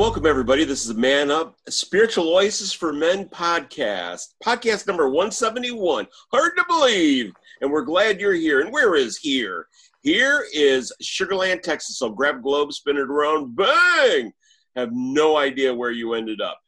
Welcome, everybody. This is Man Up, Spiritual Oasis for Men podcast, podcast number 171. Hard to believe. And we're glad you're here. And where is here? Here is Sugarland, Texas. So grab globe, spin it around, bang! Have no idea where you ended up.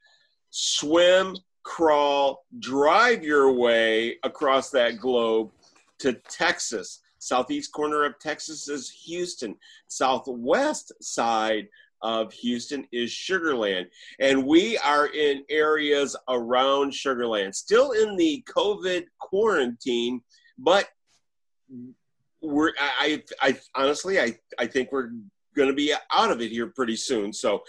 Swim, crawl, drive your way across that globe to Texas. Southeast corner of Texas is Houston. Southwest side of Houston is Sugarland. And we are in areas around Sugarland, still in the COVID quarantine, but we're I I, honestly I, I think we're gonna be out of it here pretty soon. So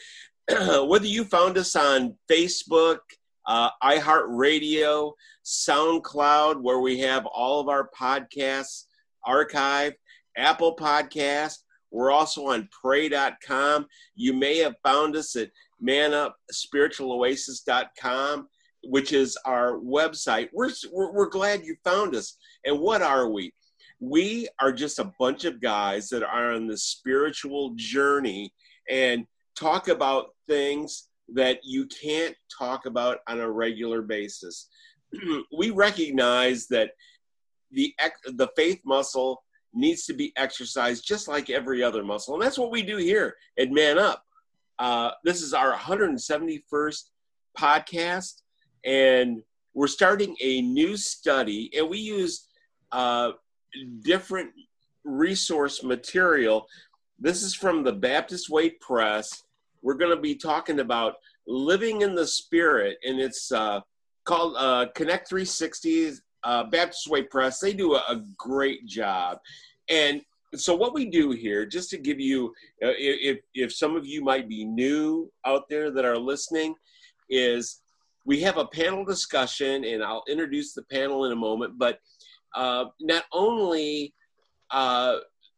whether you found us on Facebook, uh, iHeartRadio, SoundCloud, where we have all of our podcasts archived, Apple Podcast, we're also on pray.com. You may have found us at manupspiritualoasis.com, which is our website. We're, we're, glad you found us. And what are we? We are just a bunch of guys that are on the spiritual journey and talk about things that you can't talk about on a regular basis. we recognize that the, the faith muscle needs to be exercised just like every other muscle. And that's what we do here at Man Up. Uh, this is our 171st podcast, and we're starting a new study, and we use uh, different resource material. This is from the Baptist Way Press. We're going to be talking about living in the spirit, and it's uh, called uh, Connect 360 uh, Baptist Way Press. They do a, a, great job. And so, what we do here, just to give you, uh, if, if some of you might be new out there that are listening, is we have a panel discussion, and I'll introduce the panel in a moment. But uh, not only uh,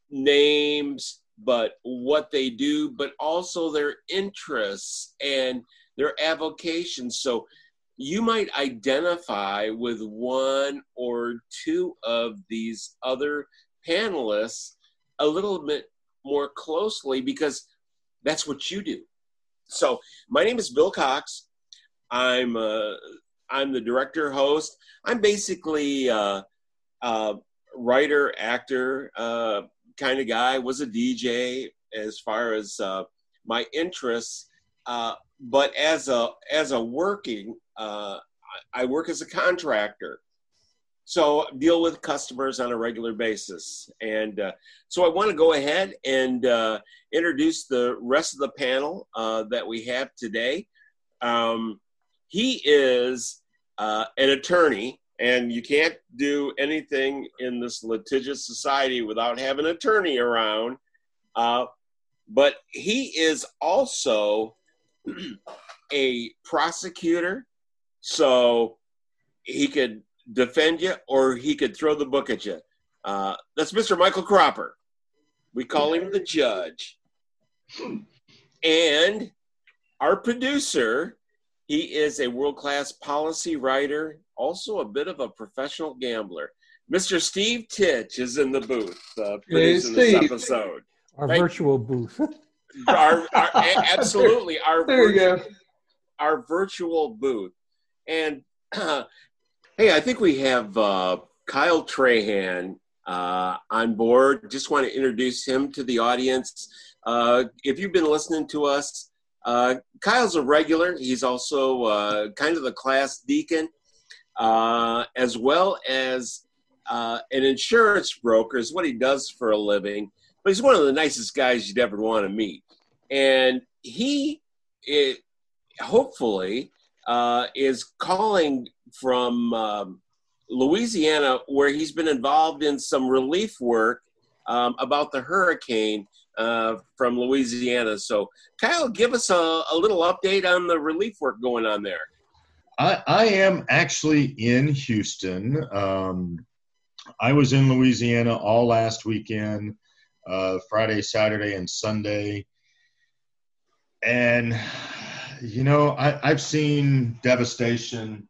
names, but what they do, but also their interests and their avocations. So, you might identify with one or two of these other panelists a little bit more closely because that's what you do. So, my name is Bill Cox. I'm uh, I'm the director host. I'm basically uh, a writer, actor uh, kind of guy. Was a DJ as far as uh, my interests, uh, but as a as a working uh, I work as a contractor. So deal with customers on a regular basis. And uh, so I want to go ahead and uh, introduce the rest of the panel uh, that we have today. Um, he is an attorney, and you can't do anything in this litigious society without having an attorney around. Uh, but he is also a prosecutor so he could defend you or he could throw the book at you. Uh, that's Mr. Michael Cropper. We call him the judge. And our producer, he is a world class policy writer, also a bit of a professional gambler. Mr. Steve Titch is in the booth uh, producing Hey, this episode. Our virtual booth. Our, our, absolutely, our there you go. our virtual booth. And hey, I think we have uh, Kyle Trahan uh, on board. Just want to introduce him to the audience. Uh, if you've been listening to us, uh, Kyle's a regular. He's also uh, kind of the class deacon, uh, as well as uh, an insurance broker, is what he does for a living. But he's one of the nicest guys you'd ever want to meet. And he, it, hopefully, uh, is calling from um, Louisiana, where he's been involved in some relief work um, about the hurricane uh, from Louisiana. So, Kyle, give us a, a little update on the relief work going on there. I, I am actually in Houston. Um, I was in Louisiana all last weekend, uh, Friday, Saturday, and Sunday. And, you know, I, I've seen devastation.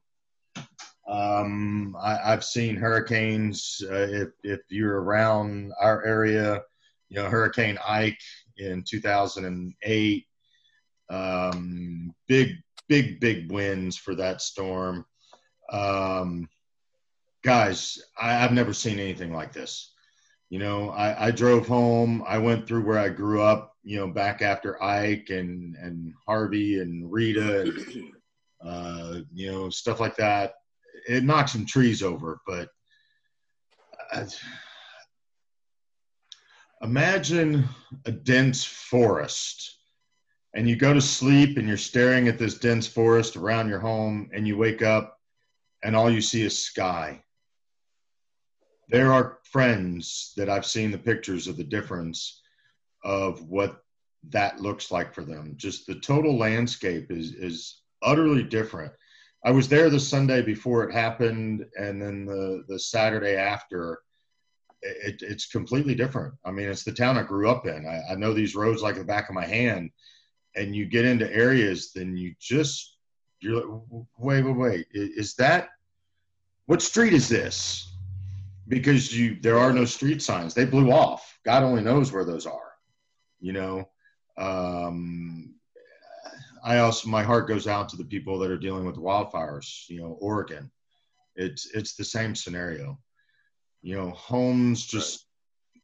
Um, I, have seen hurricanes. Uh, if, if you're around our area, you know, Hurricane Ike in 2008, um, big big, big wins for that storm. Um, guys, I, have never seen anything like this. You know, I, I, drove home. I went through where I grew up. You know, back after Ike and and Harvey and Rita and uh, you know stuff like that. It knocked some trees over, but uh, imagine a dense forest and you go to sleep and you're staring at this dense forest around your home and you wake up and all you see is sky. There are friends that I've seen the pictures of the difference of what that looks like for them. Just the total landscape is is utterly different. I was there the Sunday before it happened, and then the the Saturday after. It, it's completely different. I mean, it's the town I grew up in. I, I know these roads like the back of my hand, and you get into areas, then you just you're like, wait, wait, wait, is that what street is this? Because you there are no street signs. They blew off. God only knows where those are. You know. Um, I also my heart goes out to the people that are dealing with wildfires. You know, Oregon. It's it's the same scenario. You know, homes just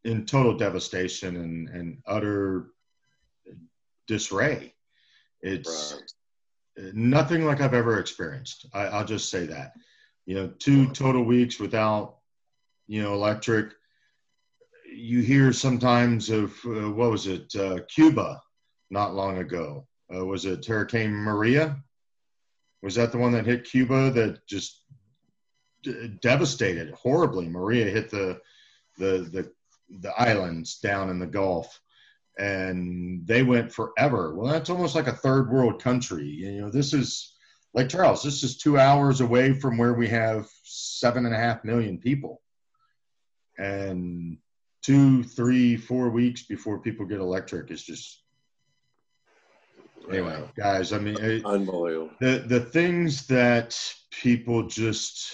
right. in total devastation and and utter disarray. It's right. nothing like I've ever experienced. I, will just say that. You know, two total weeks without, you know, electric. You hear sometimes of uh, what was it, uh, Cuba, not long ago. Uh, was it Hurricane Maria? Was that the one that hit Cuba that just d- devastated horribly? Maria hit the the the the islands down in the Gulf and they went forever. Well, that's almost like a third world country. You know, this is Lake Charles. This is two hours away from where we have seven and a half million people, and two, three, four weeks before people get electric is just anyway, guys. I mean, it, unbelievable. The the things that people just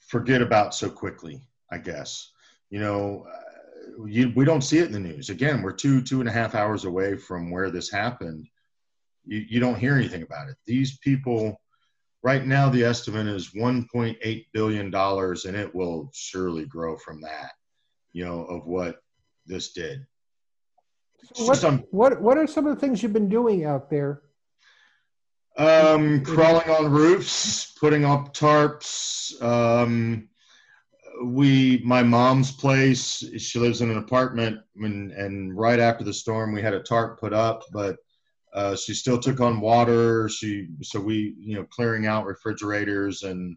forget about so quickly. I guess you know uh, you, we don't see it in the news. Again, we're two two and a half hours away from where this happened. You, you don't hear anything about it. These people, right now, the estimate is 1.8 billion dollars, and it will surely grow from that. You know of what this did. What, what what are some of the things you've been doing out there? Um, crawling on roofs, putting up tarps. Um, we my mom's place she lives in an apartment and, and right after the storm we had a tarp put up but uh, she still took on water. She so we you know clearing out refrigerators and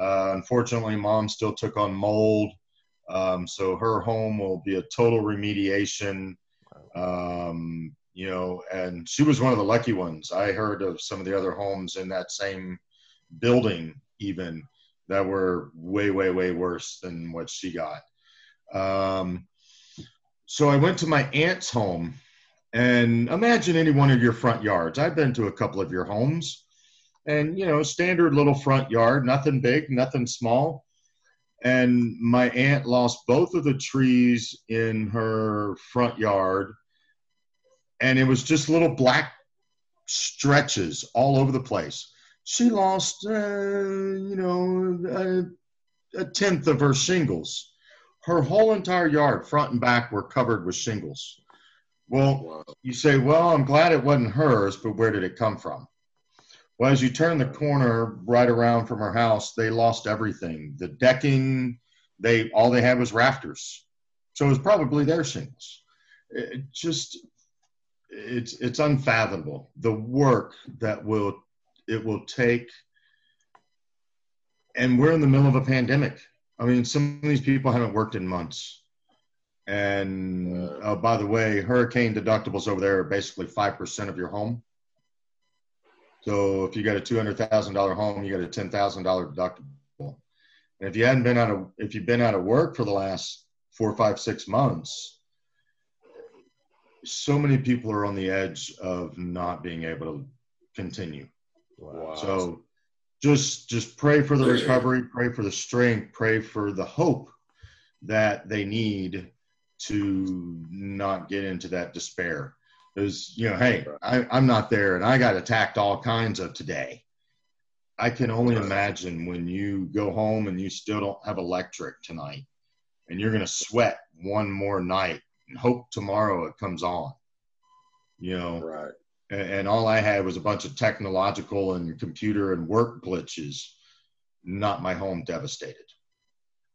uh, unfortunately mom still took on mold. Um, so her home will be a total remediation. Um, you know and she was one of the lucky ones. I heard of some of the other homes in that same building even that were way, way, way worse than what she got. Um, so I went to my aunt's home, and imagine any one of your front yards. I've been to a couple of your homes, and you know, standard little front yard, nothing big, nothing small. And my aunt lost both of the trees in her front yard, and it was just little black stretches all over the place she lost, uh, you know, a, a, tenth of her shingles. Her whole entire yard, front and back, were covered with shingles. Well, wow. you say, well, I'm glad it wasn't hers, but where did it come from? Well, as you turn the corner right around from her house, they lost everything. The decking, they all they had was rafters. So it was probably their shingles. It just it's it's unfathomable the work that will it will take and we're in the middle of a pandemic i mean some of these people haven't worked in months and uh, by the way hurricane deductibles over there are basically 5% of your home So if you got a two hundred thousand dollar home, you got a ten thousand dollar deductible. And if you hadn't been out of if you've been out of work for the last four, five, six months, so many people are on the edge of not being able to continue. Wow. So just just pray for the recovery, pray for the strength, pray for the hope that they need to not get into that despair. Because you know, hey, I, I'm not there, and I got attacked all kinds of today. I can only imagine when you go home and you still don't have electric tonight, and you're going to sweat one more night and hope tomorrow it comes on. You know, right. and, and all I had was a bunch of technological and computer and work glitches, not my home devastated.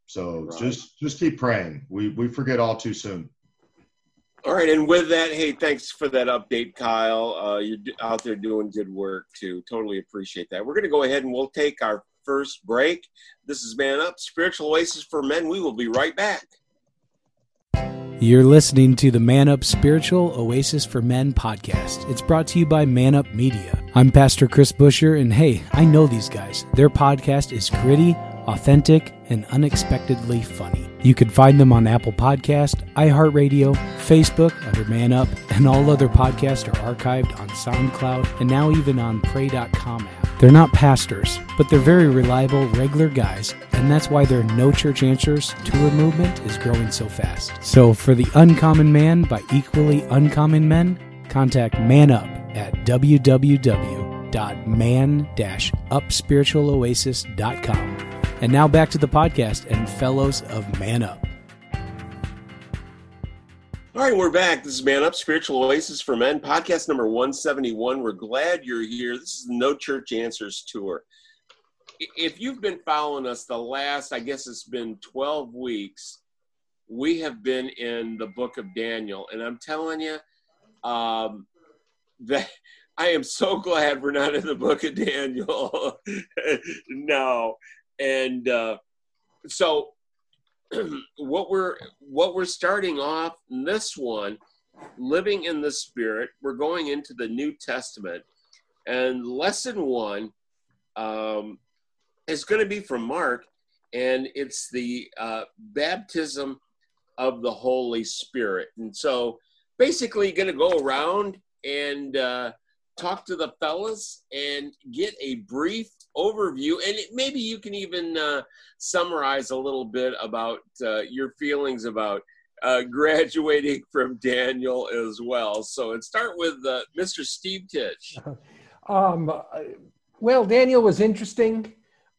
So Right. just just keep praying. We we forget all too soon. All right, and with that, hey, thanks for that update, Kyle. Uh, you're out there doing good work too. Totally appreciate that. We're going to go ahead and we'll take our first break. This is Man Up, Spiritual Oasis for Men. We will be right back. You're listening to the Man Up Spiritual Oasis for Men podcast. It's brought to you by Man Up Media. I'm Pastor Chris Busher, and hey, I know these guys. Their podcast is gritty, authentic, and unexpectedly funny. You can find them on Apple Podcast, iHeartRadio, Facebook under Man Up, and all other podcasts are archived on SoundCloud and now even on Pray.com app. They're not pastors, but they're very reliable, regular guys, and that's why their No Church Answers tour movement is growing so fast. So, for the uncommon man by equally uncommon men, contact Man Up at www.man-upspiritualoasis.com. And now back to the podcast and fellows of Man Up. All right, we're back. This is Man Up, Spiritual Oasis for Men, podcast number 171. We're glad you're here. This is No Church Answers Tour. If you've been following us the last, I guess it's been 12 weeks, we have been in the book of Daniel. And I'm telling you, um, that I am so glad we're not in the book of Daniel. no. And uh, so what we're what we're starting off in this one living in the spirit we're going into the new testament. And lesson one um, is going to be from mark and it's the uh, baptism of the holy spirit. And so basically going to go around and uh, talk to the fellas and get a brief overview and maybe you can even uh, summarize a little bit about uh, your feelings about uh, graduating from Daniel as well. So, and start with uh, Mr. Steve Titch. Um, uh, well, Daniel was interesting.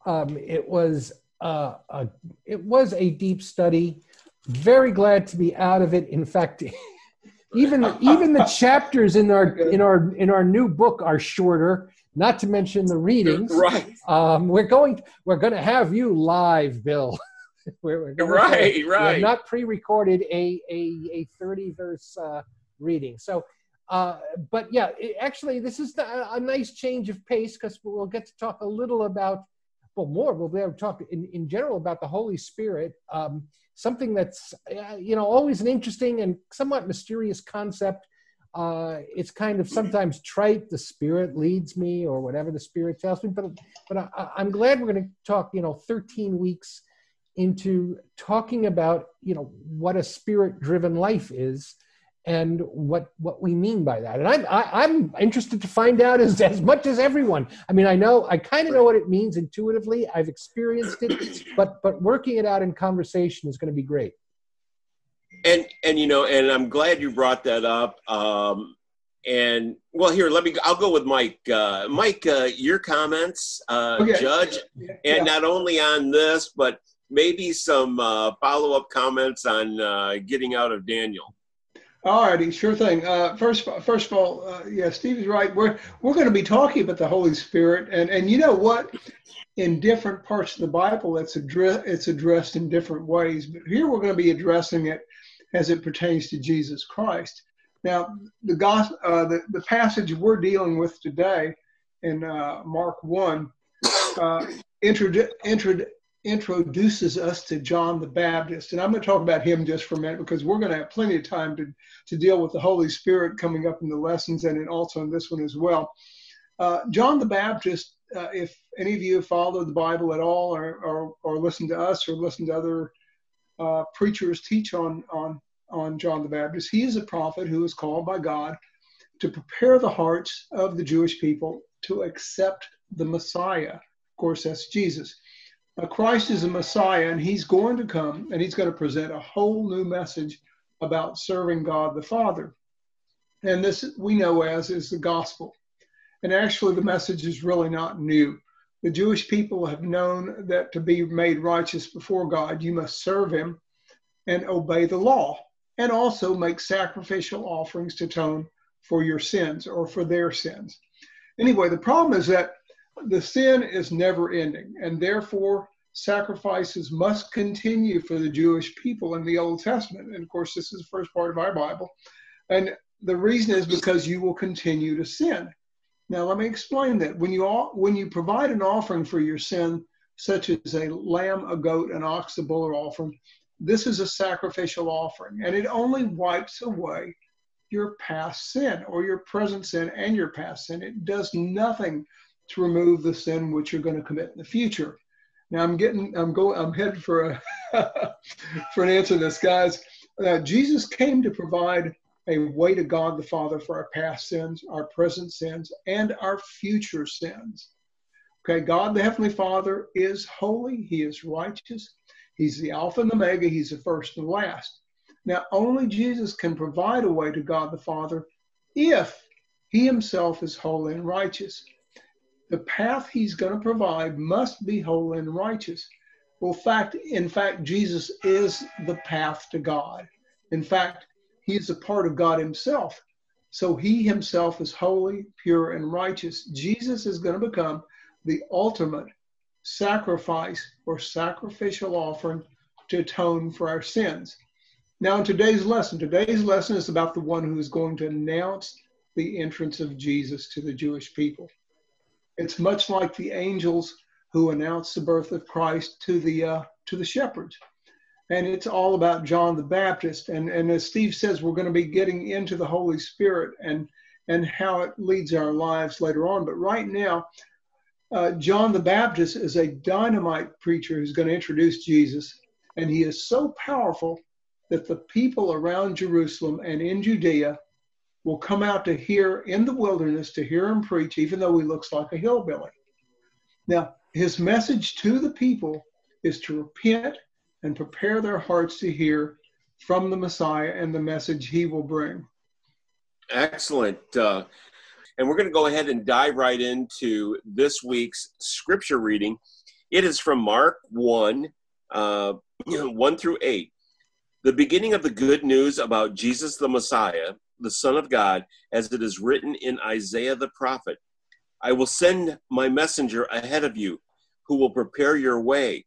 Um, it was uh, a, it was a deep study. Very glad to be out of it. In fact, even even the chapters in our in our in our new book are shorter. Not to mention the readings. Right, Um, we're going we're going to have you live, Bill. we're, we're right, have right. not pre-recorded a a, a 30 verse uh, reading so uh, but yeah it, actually this is the, a nice change of pace because we'll get to talk a little about well more we'll be able to talk in, in general about the holy spirit um, something that's uh, you know always an interesting and somewhat mysterious concept uh, it's kind of sometimes trite the spirit leads me or whatever the spirit tells me but but I, I- i'm glad we're going to talk you know 13 weeks into talking about you know what a spirit driven life is and what what we mean by that. And i'm I, i'm interested to find out as, as much as everyone. I mean i know i kind of know what it means intuitively. I've experienced it but but working it out in conversation is going to be great and and you know, and I'm glad you brought that up. Um, and well, here, let me. I'll go with Mike. Uh, Mike, uh, your comments, uh, Okay. Judge, and not only on this, but maybe some uh, follow up comments on uh, getting out of Daniel. All righty, sure thing. Uh, first, first of all, uh, yeah, Steve's right. We're we're going to be talking about the Holy Spirit, and and you know what? In different parts of the Bible, it's addressed it's addressed in different ways. But here we're going to be addressing it as it pertains to Jesus Christ. Now, the gos uh, the the passage we're dealing with today in uh, Mark one uh, introdu- introdu- introduces us to John the Baptist, and I'm going to talk about him just for a minute because we're going to have plenty of time to to deal with the Holy Spirit coming up in the lessons and in also in this one as well. Uh, John the Baptist, uh, if any of you have followed the Bible at all or, or, or listened to us or listened to other uh, preachers teach on, on, on John the Baptist, he is a prophet who is called by God to prepare the hearts of the Jewish people to accept the Messiah. Of course, that's Jesus. Now, Christ is a Messiah, and he's going to come and he's going to present a whole new message about serving God the Father. And this we know as is the gospel. And actually, the message is really not new. The Jewish people have known that to be made righteous before God, you must serve Him and obey the law, and also make sacrificial offerings to atone for your sins or for their sins. Anyway, the problem is that the sin is never ending, and therefore sacrifices must continue for the Jewish people in the Old Testament. And of course, this is the first part of our Bible. And the reason is because you will continue to sin. Now, let me explain that. When you when you provide an offering for your sin, such as a lamb, a goat, an ox, a bull, or offering, this is a sacrificial offering, and it only wipes away your past sin or your present sin and your past sin. It does nothing to remove the sin which you're going to commit in the future. Now I'm getting, I'm going, I'm headed for a for an answer to this, guys. Uh, Jesus came to provide a way to God the Father for our past sins, our present sins, and our future sins. Okay, God the Heavenly Father is holy, He is righteous, He's the Alpha and the Omega, He's the first and the last. Now, only Jesus can provide a way to God the Father if He Himself is holy and righteous. The path He's going to provide must be holy and righteous. Well, fact, in fact, Jesus is the path to God. In fact, he is a part of God Himself. So He Himself is holy, pure, and righteous. Jesus is going to become the ultimate sacrifice or sacrificial offering to atone for our sins. Now, in today's lesson, today's lesson is about the one who is going to announce the entrance of Jesus to the Jewish people. It's much like the angels who announced the birth of Christ to the uh, to the shepherds and it's all about John the Baptist. And, and as Steve says, we're going to be getting into the Holy Spirit and, and how it leads our lives later on. But right now, uh, John the Baptist is a dynamite preacher who's going to introduce Jesus. And he is so powerful that the people around Jerusalem and in Judea will come out to hear in the wilderness to hear him preach, even though he looks like a hillbilly. Now, his message to the people is to repent and prepare their hearts to hear from the Messiah and the message he will bring. Excellent. Uh, and we're going to go ahead and dive right into this week's scripture reading. It is from Mark 1, uh, 1 through 8. The beginning of the good news about Jesus the Messiah, the Son of God, as it is written in Isaiah the prophet I will send my messenger ahead of you, who will prepare your way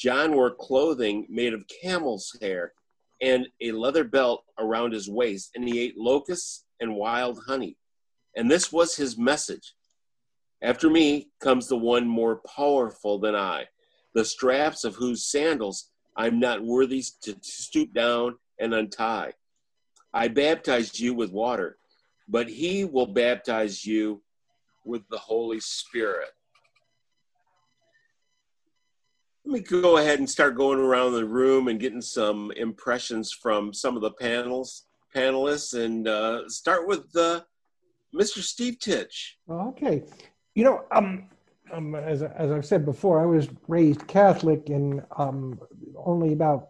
John wore clothing made of camel's hair and a leather belt around his waist, and he ate locusts and wild honey. And this was his message After me comes the one more powerful than I, the straps of whose sandals I'm not worthy to stoop down and untie. I baptized you with water, but he will baptize you with the Holy Spirit let me go ahead and start going around the room and getting some impressions from some of the panels panelists and uh, start with uh, Mr. Steve Titch. Okay, you know, um, um, as as I've said before, I was raised Catholic, and um, only about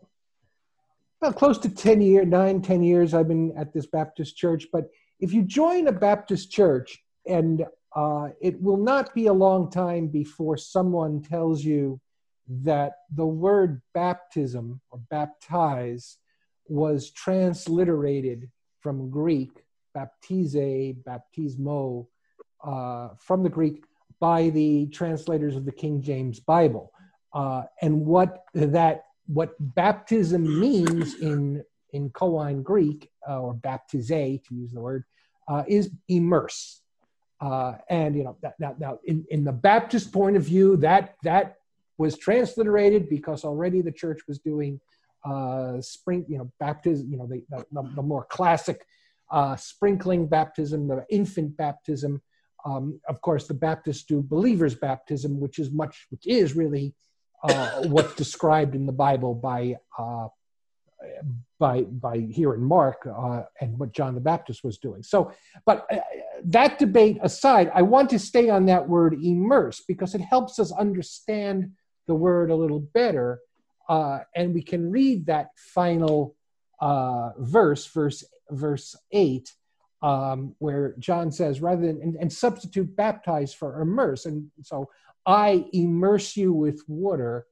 well, close to 10 years, nine, 10 years I've been at this Baptist church. But if you join a Baptist church, and uh, it will not be a long time before someone tells you that the word baptism or baptize was transliterated from Greek, baptize, baptismo, uh, from the Greek by the translators of the King James Bible. Uh, and what that what baptism means in in Koine Greek uh, or baptize to use the word uh, is immerse. Uh, and you know that, now, now in, in the Baptist point of view, that that was transliterated because already the church was doing uh, spring, you know, baptism, you know, the, the, the more classic uh, sprinkling baptism, the infant baptism. Um, of course, the Baptists do believers' baptism, which is much, which is really uh, what's described in the Bible by uh, by by here in Mark uh, and what John the Baptist was doing. So, but uh, that debate aside, I want to stay on that word immerse because it helps us understand the word a little better, uh, and we can read that final uh, verse, verse verse eight, um, where John says, rather than and, and substitute baptize for immerse, and so I immerse you with water,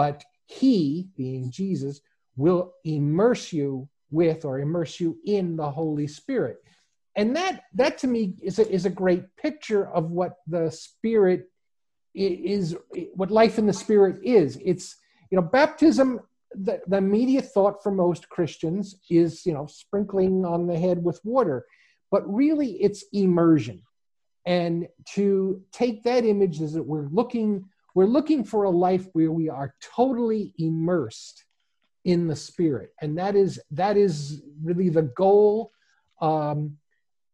but He, being Jesus, will immerse you with or immerse you in the Holy Spirit. And that, that to me is a, is a great picture of what the Spirit is, what life in the Spirit is. It's, you know, baptism, the, the immediate thought for most Christians is, you know, sprinkling on the head with water. But really, it's immersion. And to take that image is that we're looking, we're looking for a life where we are totally immersed in the spirit and that is that is really the goal um,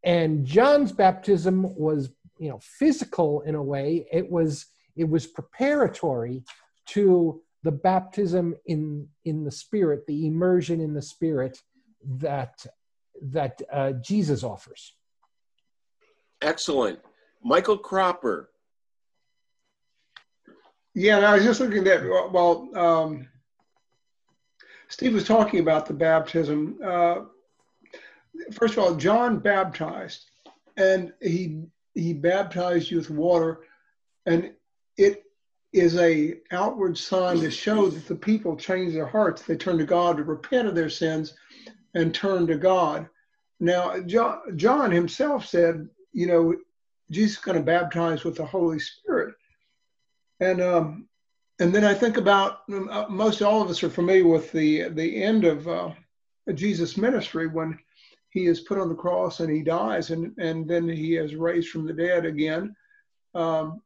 and john's baptism was you know physical in a way it was it was preparatory to the baptism in in the spirit the immersion in the spirit that that uh, jesus offers. Excellent. Michael cropper. Yeah and i was just looking at that well um, Steve was talking about the baptism. Uh, first of all, John baptized, and he he baptized you with water, and it is a outward sign to show that the people change their hearts. They turn to God to repent of their sins, and turn to God. Now, John, John himself said, you know, Jesus is going to baptize with the Holy Spirit, and um, and then I think about um, uh, most all of us are familiar with the the end of uh, Jesus' ministry when he is put on the cross and he dies, and and then he is raised from the dead again. Um,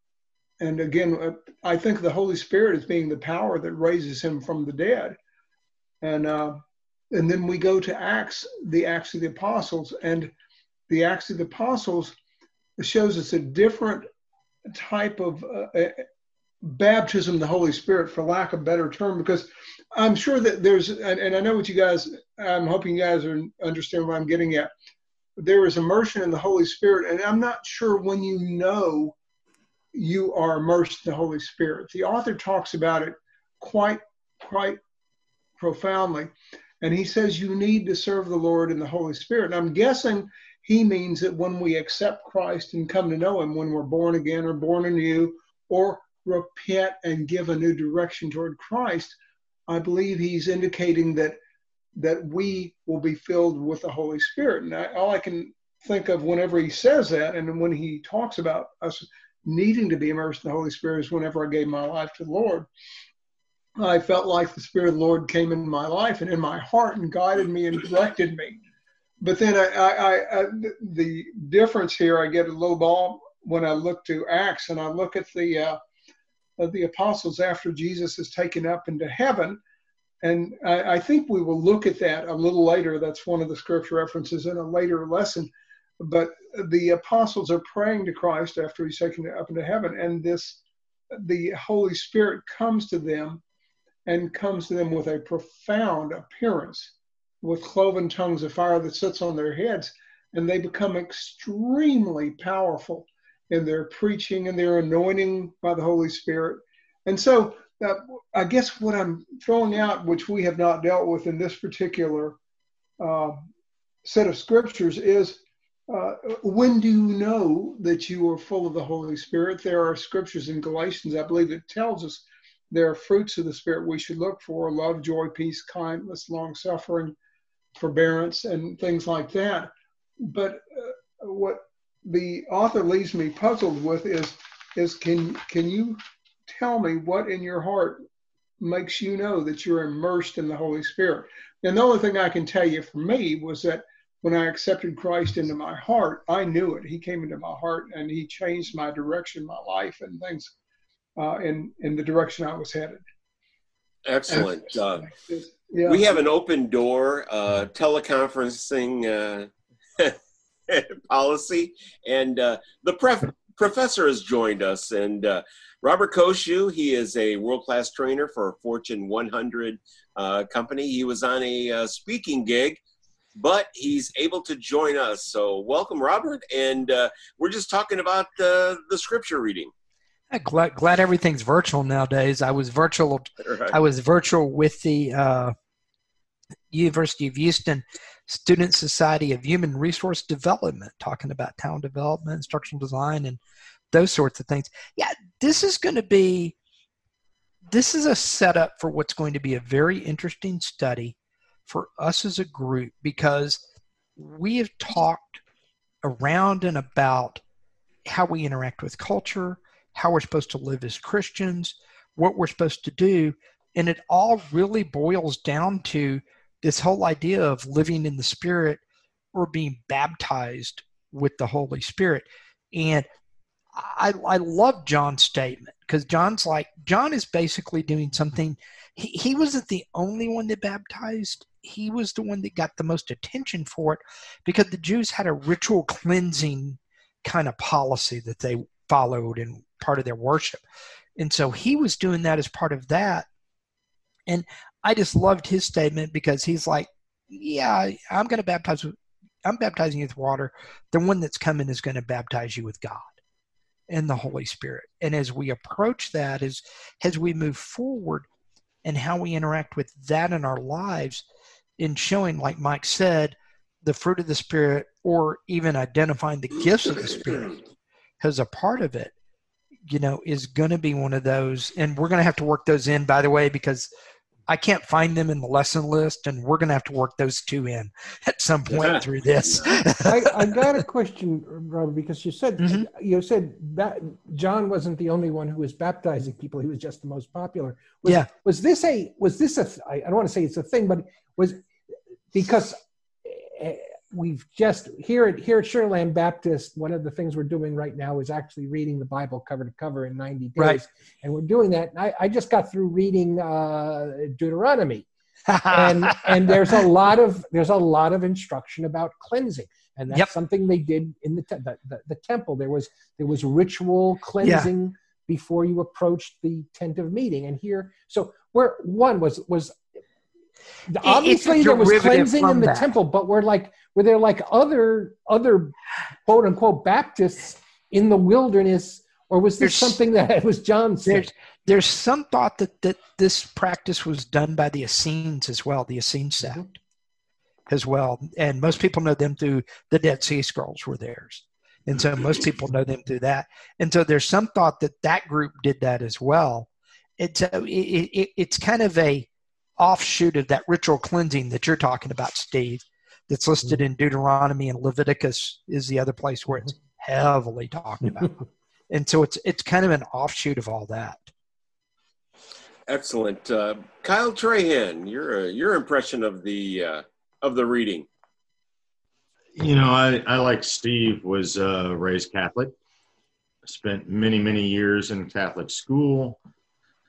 and again, uh, I think the Holy Spirit is being the power that raises him from the dead. And uh, and then we go to Acts, the Acts of the Apostles, and the Acts of the Apostles shows us a different type of uh, baptism the Holy Spirit, for lack of a better term, because I'm sure that there's, and, and I know what you guys, I'm hoping you guys are understand what I'm getting at. There is immersion in the Holy Spirit, and I'm not sure when you know you are immersed in the Holy Spirit. The author talks about it quite, quite profoundly. And he says you need to serve the Lord in the Holy Spirit. And I'm guessing he means that when we accept Christ and come to know him, when we're born again or born anew, or repent and give a new direction toward Christ, I believe he's indicating that that we will be filled with the Holy Spirit. And I, all I can think of whenever he says that, and when he talks about us needing to be immersed in the Holy Spirit, is whenever I gave my life to the Lord. I felt like the Spirit of the Lord came in my life and in my heart and guided me and directed me. But then I, I, I, the difference here, I get a low ball when I look to Acts and I look at the uh, the apostles after Jesus is taken up into heaven. And I, I, think we will look at that a little later. That's one of the scripture references in a later lesson. But the apostles are praying to Christ after he's taken up into heaven, and this the Holy Spirit comes to them and comes to them with a profound appearance, with cloven tongues of fire that sits on their heads, and they become extremely powerful in their preaching and their anointing by the Holy Spirit. And so uh, I guess what I'm throwing out, which we have not dealt with in this particular uh, set of scriptures, is uh, when do you know that you are full of the Holy Spirit? There are scriptures in Galatians, I believe, that tells us there are fruits of the Spirit we should look for love, joy, peace, kindness, long suffering, forbearance, and things like that. But uh, what the author leaves me puzzled with is is can can you tell me what in your heart makes you know that you're immersed in the Holy Spirit? And the only thing I can tell you for me was that when I accepted Christ into my heart, I knew it. He came into my heart and he changed my direction, my life, and things uh, in in the direction I was headed. Excellent. Uh, Yeah. We have an open door uh, teleconferencing uh, policy, and uh, the pref- professor has joined us. And uh, Robert Koshu, he is a world class trainer for a Fortune 100 uh, company. He was on a uh, speaking gig, but he's able to join us. So, welcome, Robert. And uh, we're just talking about uh, the scripture reading. I'm glad, glad everything's virtual nowadays. I was virtual. Right. I was virtual with the uh, University of Houston Student Society of Human Resource Development, talking about talent development, instructional design, and those sorts of things. Yeah, this is going to be. This is a setup for what's going to be a very interesting study for us as a group because we have talked around and about how we interact with culture, how we're supposed to live as Christians, what we're supposed to do. And it all really boils down to this whole idea of living in the Spirit or being baptized with the Holy Spirit. And I, I love John's statement because John's like, John is basically doing something. He, he wasn't the only one that baptized, he was the one that got the most attention for it because the Jews had a ritual cleansing kind of policy that they followed in part of their worship. And so he was doing that as part of that. And I just loved his statement because he's like, yeah, I'm going to baptize with, I'm baptizing you with water. The one that's coming is going to baptize you with God and the Holy Spirit. And as we approach that, as, as we move forward and how we interact with that in our lives, in showing, like Mike said, the fruit of the Spirit or even identifying the gifts of the Spirit as a part of it, you know, is going to be one of those. And we're going to have to work those in, by the way, because I can't find them in the lesson list, and we're going to have to work those two in at some point through this. I, I got a question, Robert, because you said Mhm. you said that John wasn't the only one who was baptizing people; he was just the most popular. Was, Yeah. Was this a was this a? I don't want to say it's a thing, but was because we've just here at here at Sugarland Baptist. One of the things we're doing right now is actually reading the Bible cover to cover in ninety days, Right. and we're doing that. And I, I just got through reading uh, Deuteronomy and and there's a lot of there's a lot of instruction about cleansing and that's Yep. something they did in the, te- the, the the temple there was there was ritual cleansing before you approached the tent of meeting and here so where one was was obviously there was cleansing in the that. temple but we're like were there like other other quote unquote baptists in the wilderness or was this There's- something that was John's thing? there's there's some thought that, that this practice was done by the Essenes as well, the Essene mm-hmm. sect as well. And most people know them through the Dead Sea Scrolls were theirs. And so most people know them through that. And so there's some thought that that group did that as well. And so it, it, it's kind of a offshoot of that ritual cleansing that you're talking about, Steve. That's listed in Deuteronomy and Leviticus is the other place where it's heavily talked about. and so it's it's kind of an offshoot of all that. Excellent, uh, Kyle Trahan. Your your impression of the uh, of the reading. You know, I, I like Steve was uh, raised Catholic. Spent many many years in Catholic school.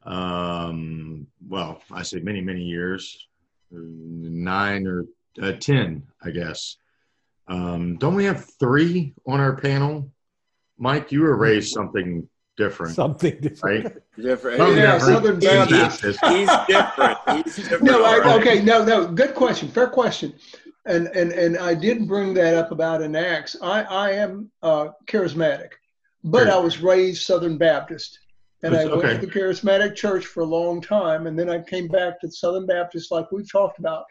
Um, well, I say many many years, nine or uh, ten, I guess. Um, don't we have three on our panel? Mike, you were raised something different, something different. right? Different. Something Yeah, different. Southern He's- Baptist. He's different. He's different. No, I, okay, no, no, good question, fair question, and and and I did bring that up about an Acts. I I am uh, charismatic, but I was raised Southern Baptist, and I went Okay. to the charismatic church for a long time, and then I came back to Southern Baptist, like we've talked about,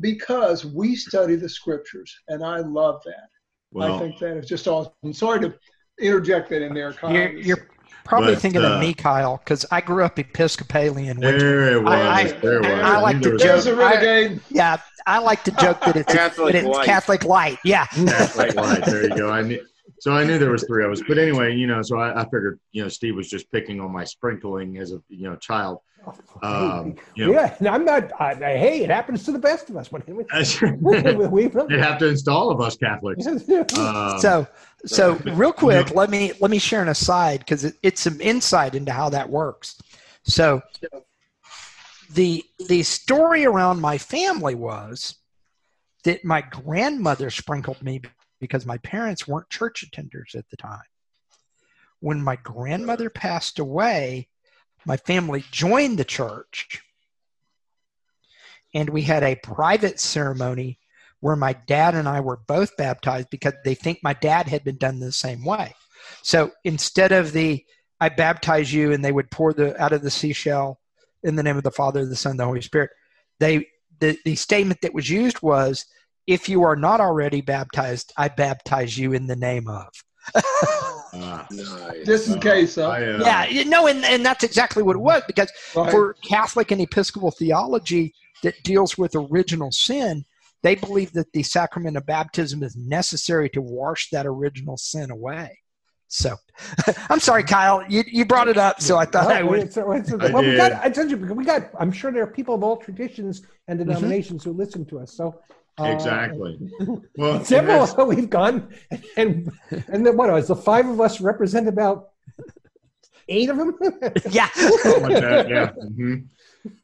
because we study the scriptures, and I love that. I think that is just awesome. Sorry to interject that in there, Kyle. You're, you're probably But, thinking uh, of me, Kyle, because I grew up Episcopalian. Which, there it was. I- I- there it was. I like to there was There's a I- renegade. yeah, I like to joke that it's, Catholic that it's light. Catholic light. Yeah, Catholic light. There you go. I knew, so I knew there was three of us. But anyway, you know, so I, I figured, you know, Steve was just picking on my sprinkling as a you know child. Um, you know, yeah, and I'm not. I, I- hey, it happens to the best of us. When we, we, They'd have to install of us Catholics. Um, so so real quick let me let me share an aside because it, it's some insight into how that works so the the story around my family was that my grandmother sprinkled me because my parents weren't church attenders at the time when my grandmother passed away my family joined the church and we had a private ceremony where my dad and I were both baptized because they think my dad had been done the same way. So instead of the I baptize you and they would pour the out of the seashell in the name of the Father, the Son, the Holy Spirit, they the, the statement that was used was if you are not already baptized, I baptize you in the name of. Ah. Just in case, huh? I, uh, yeah, you know, and, and that's exactly what it was because Right. for Catholic and Episcopal theology that deals with original sin, they believe that the sacrament of baptism is necessary to wash that original sin away. So, I'm sorry, Kyle, you, you brought it up, so I thought I Well, would. it's- it's- I well, we got, did. I told you, we got, I'm sure there are people of all traditions and Mm-hmm. denominations who listen to us. So, uh, exactly. Well, and several that's- we've gone, and and then what was the five of us represent about eight of them? Yeah. like that. Yeah. hmm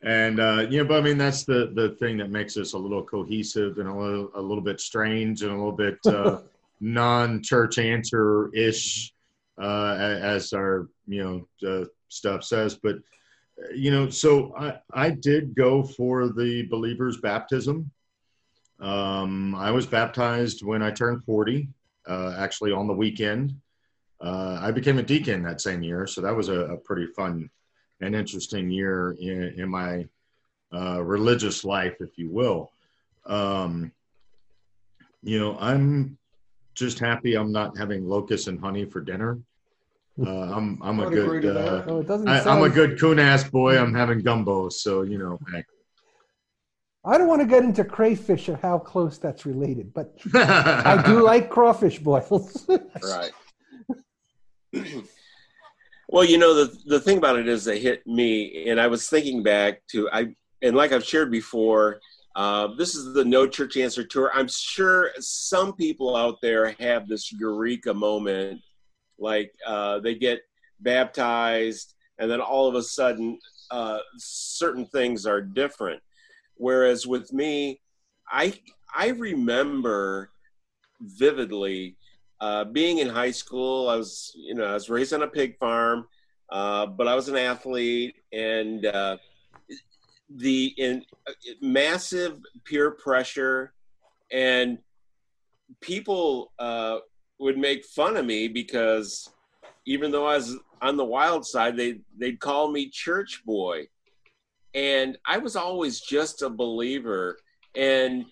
And uh, you know, but I mean, that's the the thing that makes us a little cohesive and a little a little bit strange and a little bit uh, non-church answer ish, uh, as our you know uh, stuff says. But uh, you know, so I I did go for the believer's baptism. Um, I was baptized when I turned forty, uh, actually on the weekend. Uh, I became a deacon that same year, so that was a, a pretty fun and interesting year in, in my uh, religious life, if you will. Um, you know, I'm just happy I'm not having locusts and honey for dinner. Uh, I'm I'm a I'd agree good uh, Oh, it doesn't I, I'm a good coon ass boy. I'm having gumbo, so you know. Hey. I don't want to get into crayfish or how close that's related, but I do like crawfish boils. right. well, you know the the thing about it is they hit me, and I was thinking back to I and like I've shared before. Uh, this is the No Church Answer Tour. I'm sure some people out there have this eureka moment, like uh, they get baptized, and then all of a sudden, uh, certain things are different. Whereas with me, I I remember vividly uh, being in high school. I was you know I was raised on a pig farm, uh, but I was an athlete and uh, the in massive peer pressure and people uh, would make fun of me because even though I was on the wild side, they they'd call me church boy, and I was always just a believer. And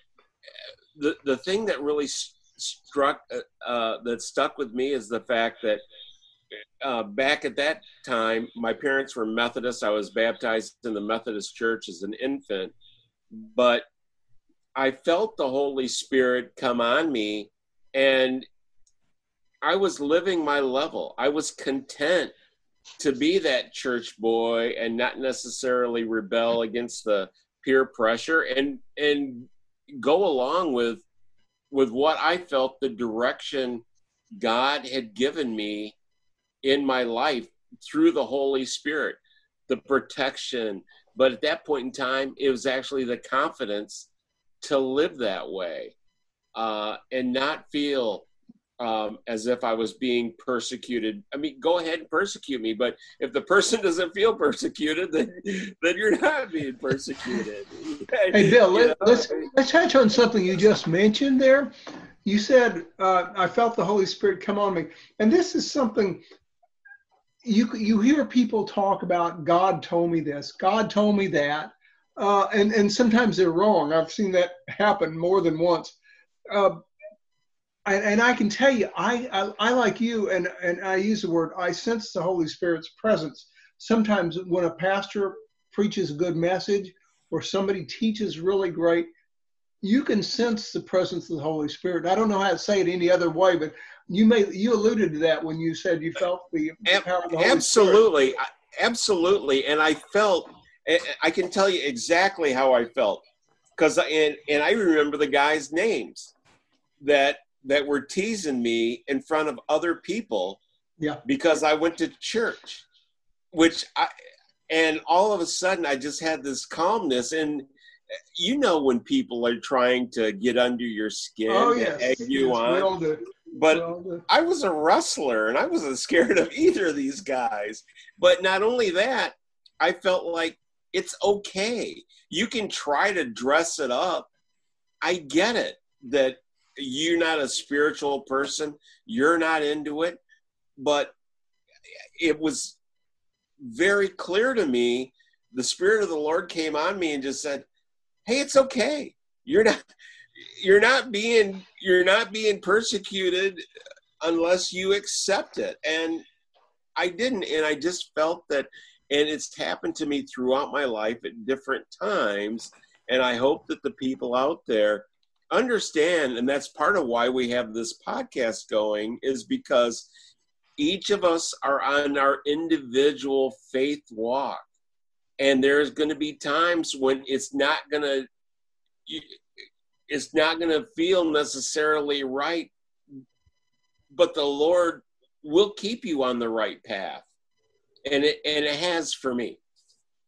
the the thing that really struck uh, uh, that stuck with me is the fact that uh, back at that time, my parents were Methodists. I was baptized in the Methodist Church as an infant, but I felt the Holy Spirit come on me, and I was living my level. I was content to be that church boy and not necessarily rebel against the peer pressure and and go along with with what I felt the direction God had given me in my life through the Holy Spirit, the protection. But at that point in time, it was actually the confidence to live that way uh, and not feel um, as if I was being persecuted. I mean, go ahead and persecute me, but if the person doesn't feel persecuted, then then you're not being persecuted. Hey, Bill, let, know? let's let's touch on something you just mentioned there. You said uh, I felt the Holy Spirit come on me, and this is something you you hear people talk about. God told me this. God told me that, uh, and and sometimes they're wrong. I've seen that happen more than once. Uh, and, and I can tell you, I, I I like you, and and I use the word. I sense the Holy Spirit's presence. Sometimes when a pastor preaches a good message or somebody teaches really great, you can sense the presence of the Holy Spirit. I don't know how to say it any other way, but you may you alluded to that when you said you felt the, the power of the Holy absolutely, Spirit. absolutely, and I felt. Eh, I can tell you exactly how I felt because and and I remember the guys' names that that were teasing me in front of other people Yeah. because I went to church, which I and all of a sudden I just had this calmness and you know when people are trying to get under your skin Oh and yes, egg you yes, on we all do. but We all do. I was a wrestler and I wasn't scared of either of these guys. But not only that, I felt like it's okay. You can try to dress it up. I get it that you're not a spiritual person, you're not into it, but it was very clear to me the spirit of the lord came on me and just said hey it's okay. You're not you're not being you're not being persecuted unless you accept it. And i didn't and i just felt that and it's happened to me throughout my life at different times and i hope that the people out there understand and that's part of why we have this podcast going is because each of us are on our individual faith walk. And there's going to be times when it's not going to it's not going to feel necessarily right but the lord will keep you on the right path. And it and it has for me.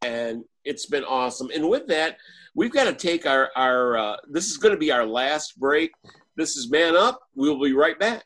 And it's been awesome. And with that we've got to take our our uh, this is going to be our last break. This is man up. We'll be right back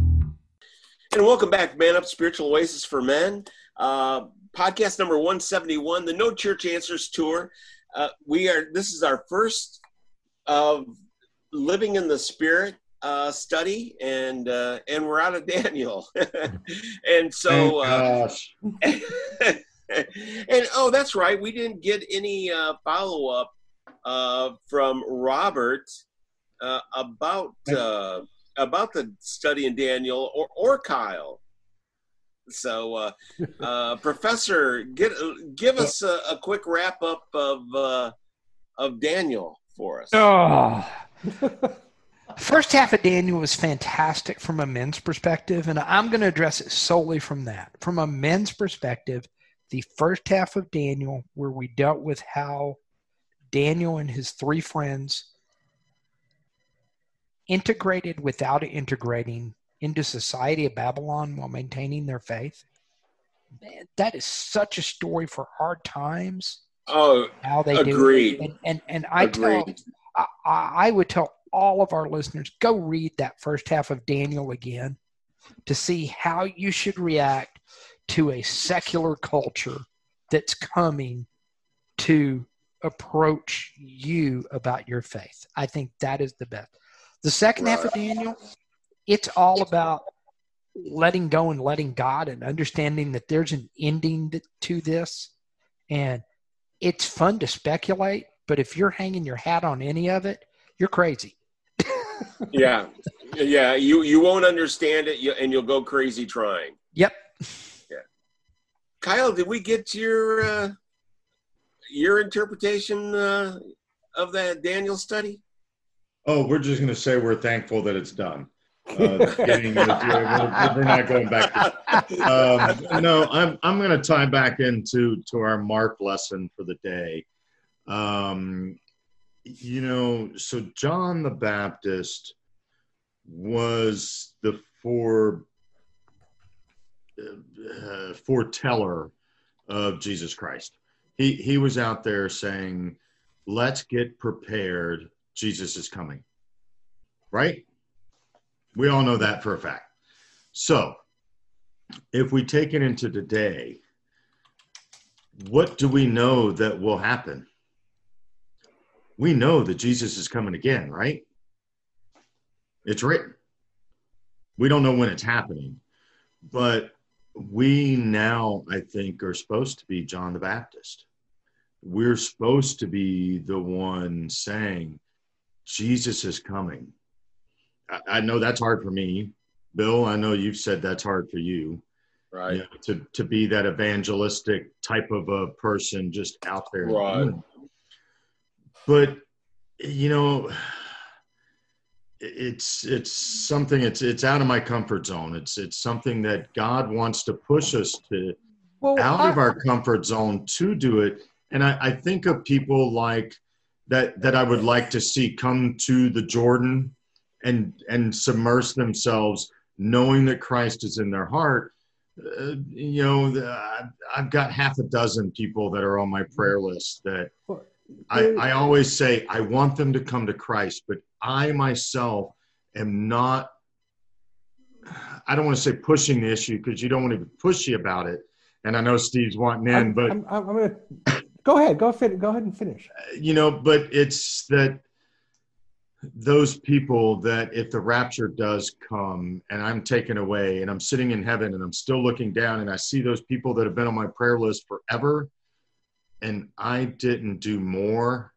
And welcome back, Man Up Spiritual Oasis for Men. Uh, podcast number 171, the No Church Answers Tour. Uh, we are, this is our first of Living in the Spirit uh, study, and uh, and we're out of Daniel. and so, uh, and oh, that's right, we didn't get any uh, follow up uh, from Robert uh, about. Uh, about the study in Daniel or, or Kyle. So, uh, uh, Professor, get, give us a, a quick wrap up of uh, of Daniel for us. Oh. First half of Daniel was fantastic from a men's perspective, and I'm going to address it solely from that. From a men's perspective, the first half of Daniel, where we dealt with how Daniel and his three friends integrated without integrating into society of Babylon while maintaining their faith. Man, that is such a story for hard times. Oh, how they agreed. do it. And, and and I tell I, I would tell all of our listeners go read that first half of Daniel again to see how you should react to a secular culture that's coming to approach you about your faith. I think that is the best. The second half of Daniel, it's all about letting go and letting God and understanding that there's an ending to this. And it's fun to speculate, but if you're hanging your hat on any of it, you're crazy. yeah, yeah. You you won't understand it, and you'll go crazy trying. Yep. Yeah. Kyle, did we get your uh, your interpretation uh, of that Daniel study? Oh, we're just going to say we're thankful that it's done. Uh, we're, we're not going back. To, um, no, I'm I'm going to tie back into to our Mark lesson for the day. Um, you know, so John the Baptist was the fore, uh, foreteller of Jesus Christ. He, he was out there saying, let's get prepared. Jesus is coming. Right? We all know that for a fact. So, if we take it into today, what do we know that will happen? We know that Jesus is coming again, right? It's written. We don't know when it's happening, but we now, I think, are supposed to be John the Baptist. We're supposed to be the one saying, Jesus is coming. I, I know that's hard for me. Bill, I know you've said that's hard for you. Right. You know, to, to be that evangelistic type of a person just out there. Right. But, you know, it's it's something it's it's out of my comfort zone it's it's something that god wants to push us to Well, out I- of our comfort zone to do it and I, I think of people like that that i would like to see come to the jordan and and submerge themselves knowing that christ is in their heart uh, you know the, I've- got half a dozen people that are on my prayer list that I, I always say I want them to come to Christ, but I myself am not. I don't want to say pushing the issue because you don't want to be pushy about it. And I know Steve's wanting in, I'm, but I'm, I'm gonna go ahead. Go fin- Go ahead and finish. you know, but it's that those people that if the rapture does come and I'm taken away and I'm sitting in heaven and I'm still looking down and I see those people that have been on my prayer list forever and I didn't do more,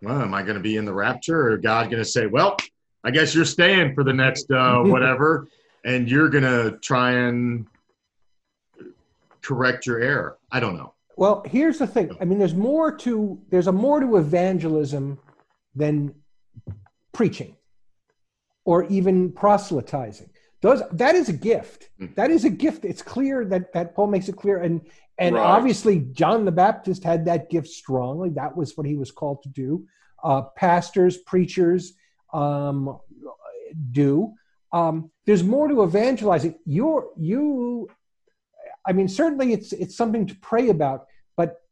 well, am I going to be in the rapture or God going to say, well, I guess you're staying for the next uh, whatever and you're going to try and correct your error? I don't know. Well, here's the thing. I mean, there's more to there's a more to evangelism than preaching or even proselytizing. Those that is a gift. That is a gift. It's clear that that Paul makes it clear, and and Right. obviously John the Baptist had that gift strongly. That was what he was called to do. Uh, pastors, preachers um, do. Um, there's more to evangelizing. You're you. I mean, certainly it's it's something to pray about, but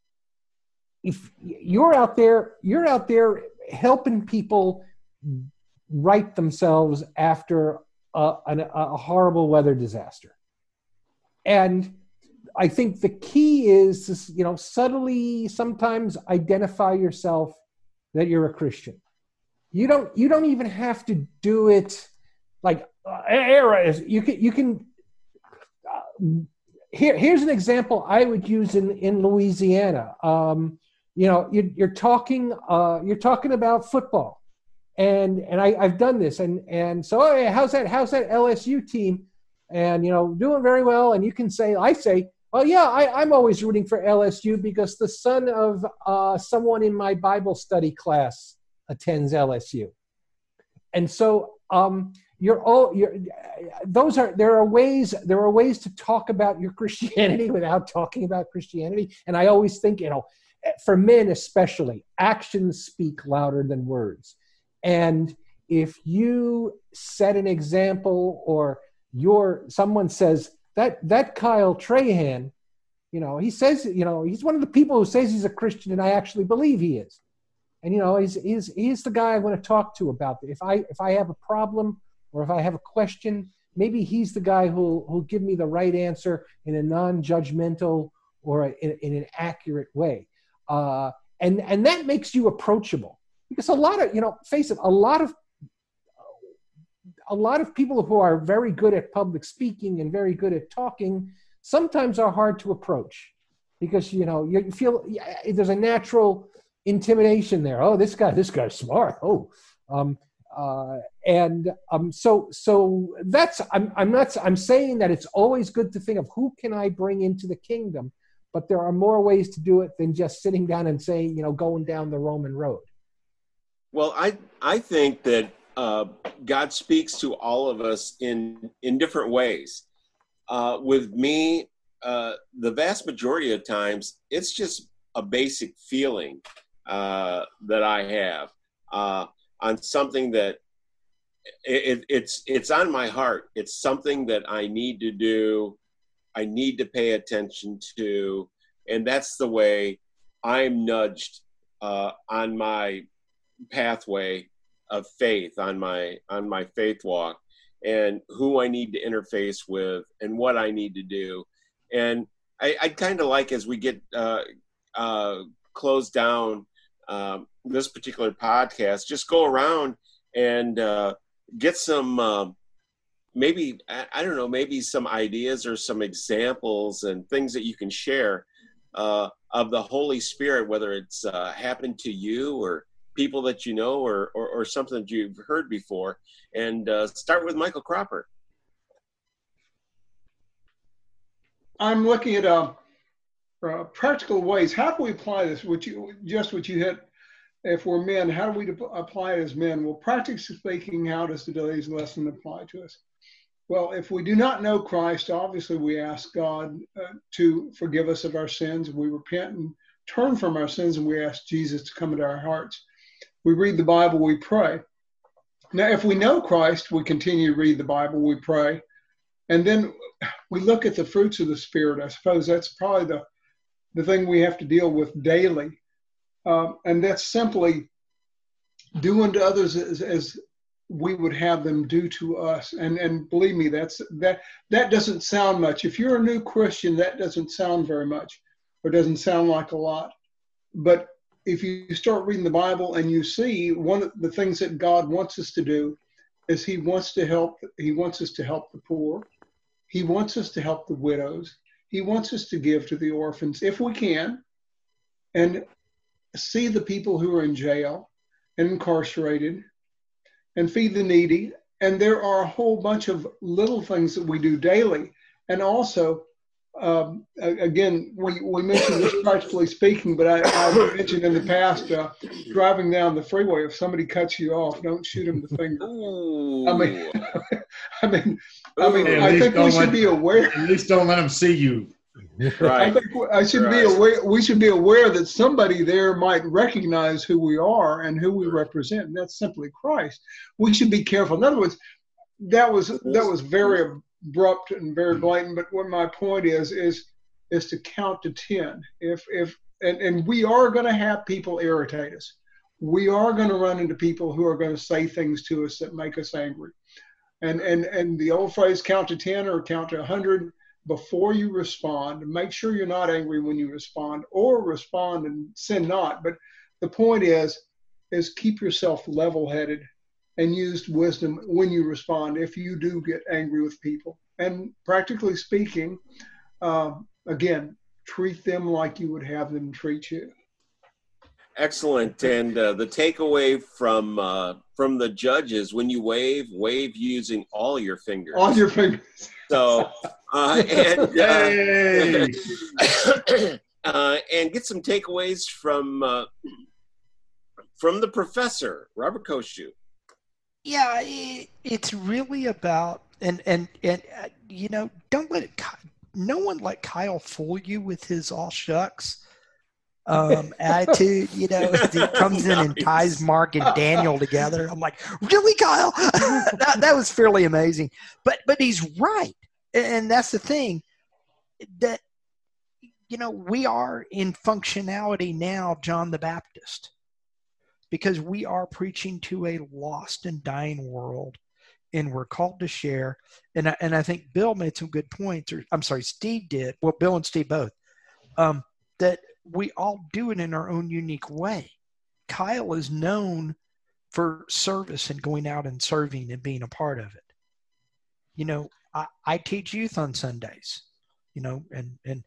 if you're out there, you're out there helping people right themselves after a, a horrible weather disaster. And I think the key is, you know, subtly sometimes identify yourself that you're a Christian. You don't. You don't even have to do it like uh, era is. You can. You can. Uh, here, here's an example I would use in in Louisiana. Um, you know, you, you're talking. Uh, you're talking about football and and I, I've done this, and and so hey, how's that? How's that LSU team? And you know, doing very well. And you can say, I say, well, yeah, I, I'm always rooting for LSU because the son of uh, someone in my Bible study class attends LSU, and so um, you're all you're. Those are there are ways there are ways to talk about your Christianity without talking about Christianity, and I always think you know, for men especially, actions speak louder than words. And if you set an example or your someone says that that Kyle Trahan, you know, he says, you know, he's one of the people who says he's a Christian and I actually believe he is. And you know, he's he's he's the guy I want to talk to about. If I if I have a problem or if I have a question, maybe he's the guy who'll who'll give me the right answer in a non-judgmental or a, in, in an accurate way. Uh, and and that makes you approachable. Because a lot of you know face it a lot of a lot of people who are very good at public speaking and very good at talking sometimes are hard to approach. Because you know you feel there's a natural intimidation there. Oh this guy this guy's smart. Oh um uh and um so so that's i'm i'm not i'm saying that it's always good to think of who can i bring into the kingdom but there are more ways to do it than just sitting down and saying you know going down the roman road Well, I I think that uh, God speaks to all of us in in different ways. Uh, with me, uh, the vast majority of times, it's just a basic feeling uh, that I have uh, on something that it, it's it's on my heart. It's something that I need to do. I need to pay attention to, and that's the way I'm nudged uh, on my pathway of faith, on my on my faith walk, and who I need to interface with, and what I need to do. And I, I'd kind of like as we get uh, uh, closed down um, this particular podcast, just go around and uh, get some um, maybe I, I, don't know maybe some ideas or some examples and things that you can share uh, of the holy spirit whether it's uh, happened to you or people that you know or, or, or something that you've heard before. And uh, start with michael cropper. I'm looking at uh, uh, practical ways how can we apply this which you just what you hit if we're men, how do we apply it as men? Well, practically speaking, how does today's lesson apply to us? Well, if we do not know Christ, obviously we ask God uh, to forgive us of our sins. We repent and turn from our sins, and we ask Jesus to come into our hearts. We read the Bible, we pray. Now, if we know Christ, we continue to read the Bible, we pray, and then we look at the fruits of the Spirit. I suppose that's probably the, the thing we have to deal with daily um, and that's simply do unto others as, as, we would have them do to us. And and believe me, that's that that doesn't sound much. If you're a new Christian, that doesn't sound very much, or doesn't sound like a lot. But if you start reading the Bible and you see one of the things that God wants us to do is He wants to help. He wants us to help the poor. He wants us to help the widows. He wants us to give to the orphans if we can. And see the people who are in jail and incarcerated and feed the needy. And there are a whole bunch of little things that we do daily. And also, um, again, we, we mentioned this practically speaking, but I, I mentioned in the past uh, driving down the freeway. If somebody cuts you off, don't shoot them the finger. Ooh. I mean, I mean, I mean, I think we should let, be aware. At least don't let them see you Right. I think I should right. be aware. We should be aware that somebody there might recognize who we are and who we represent. And that's simply Christ. We should be careful. In other words, that was that was very abrupt and very blatant. But what my point is is is to count to ten. If if and, and we are going to have people irritate us. We are going to run into people who are going to say things to us that make us angry. And and and the old phrase count to ten or count to a hundred before you respond. Make sure you're not angry when you respond, or respond and sin not. But the point is, is keep yourself level-headed and used wisdom when you respond. If you do get angry with people, and practically speaking, uh, again, treat them like you would have them treat you. Excellent. And uh, the takeaway from uh, from the judges: when you wave, wave using all your fingers. All your fingers. So, uh, and uh, uh, and get some takeaways from uh, from the professor, Robert Koshu. Yeah, it, it's really about and and and uh, you know, don't let it. No one let Kyle fool you with his all shucks um, attitude. You know, he comes in and ties Mark and Daniel together. I'm like, really, Kyle? that, that was fairly amazing. But but he's right and that's the thing that you know we are in functionality now john the baptist because we are preaching to a lost and dying world and we're called to share. And I, and I think bill made some good points or i'm sorry steve did. Well bill and steve both. Um, that we all do it in our own unique way. Kyle is known for service and going out and serving and being a part of it. You know I, I teach youth on Sundays, you know, and and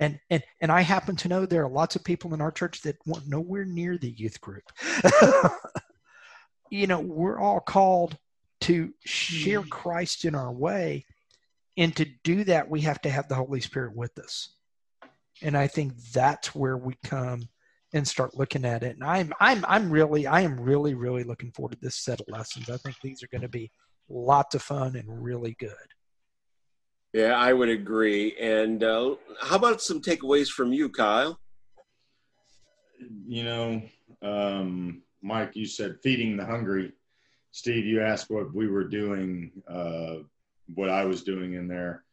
and and and I happen to know there are lots of people in our church that want nowhere near the youth group. you know, we're all called to share mm. Christ in our way, and to do that, we have to have the Holy Spirit with us. And I think that's where we come and start looking at it. And I'm I'm I'm really I am really really looking forward to this set of lessons. I think these are going to be lots of fun and really good. Yeah, I would agree. And uh, how about some takeaways from you, Kyle? You know, um, Mike, you said feeding the hungry. Steve, you asked what we were doing, uh, what I was doing in there.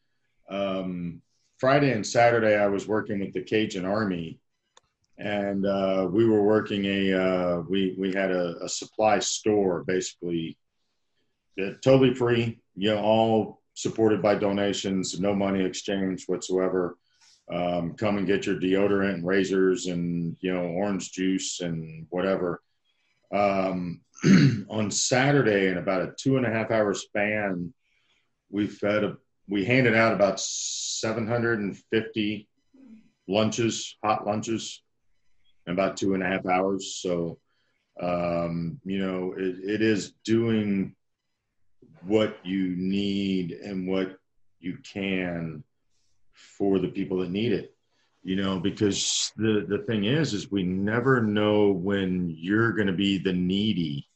Um, Friday and Saturday, I was working with the Cajun Army, and uh, we were working a uh, we we had a, a supply store basically, uh, totally free. You know, all supported by donations, no money exchange whatsoever. Um, come and get your deodorant and razors and you know orange juice and whatever. Um, on Saturday, in about a two and a half hour span, we fed a, we handed out about 750 lunches, hot lunches, in about two and a half hours. So, um, you know, it, it is doing what you need and what you can for the people that need it. You know because the the thing is is we never know when you're going to be the needy.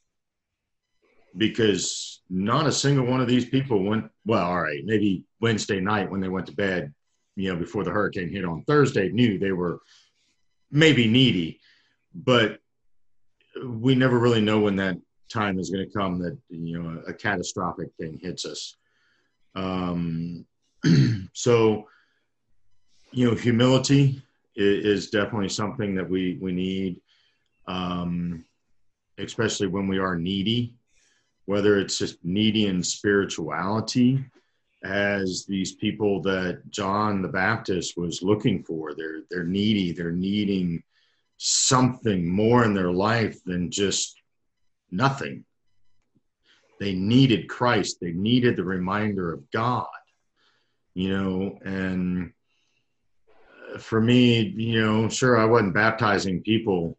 Because not a single one of these people went well all right maybe wednesday night when they went to bed you know before the hurricane hit on thursday knew they were maybe needy. But we never really know when that time is going to come that you know a, a catastrophic thing hits us. Um, so you know humility is, is, definitely something that we we need um, especially when we are needy. Whether it's just needy in spirituality as these people that John the Baptist was looking for they're they're needy they're needing something more in their life than just nothing. They needed Christ. They needed the reminder of God, you know, and for me, you know, sure, I wasn't baptizing people,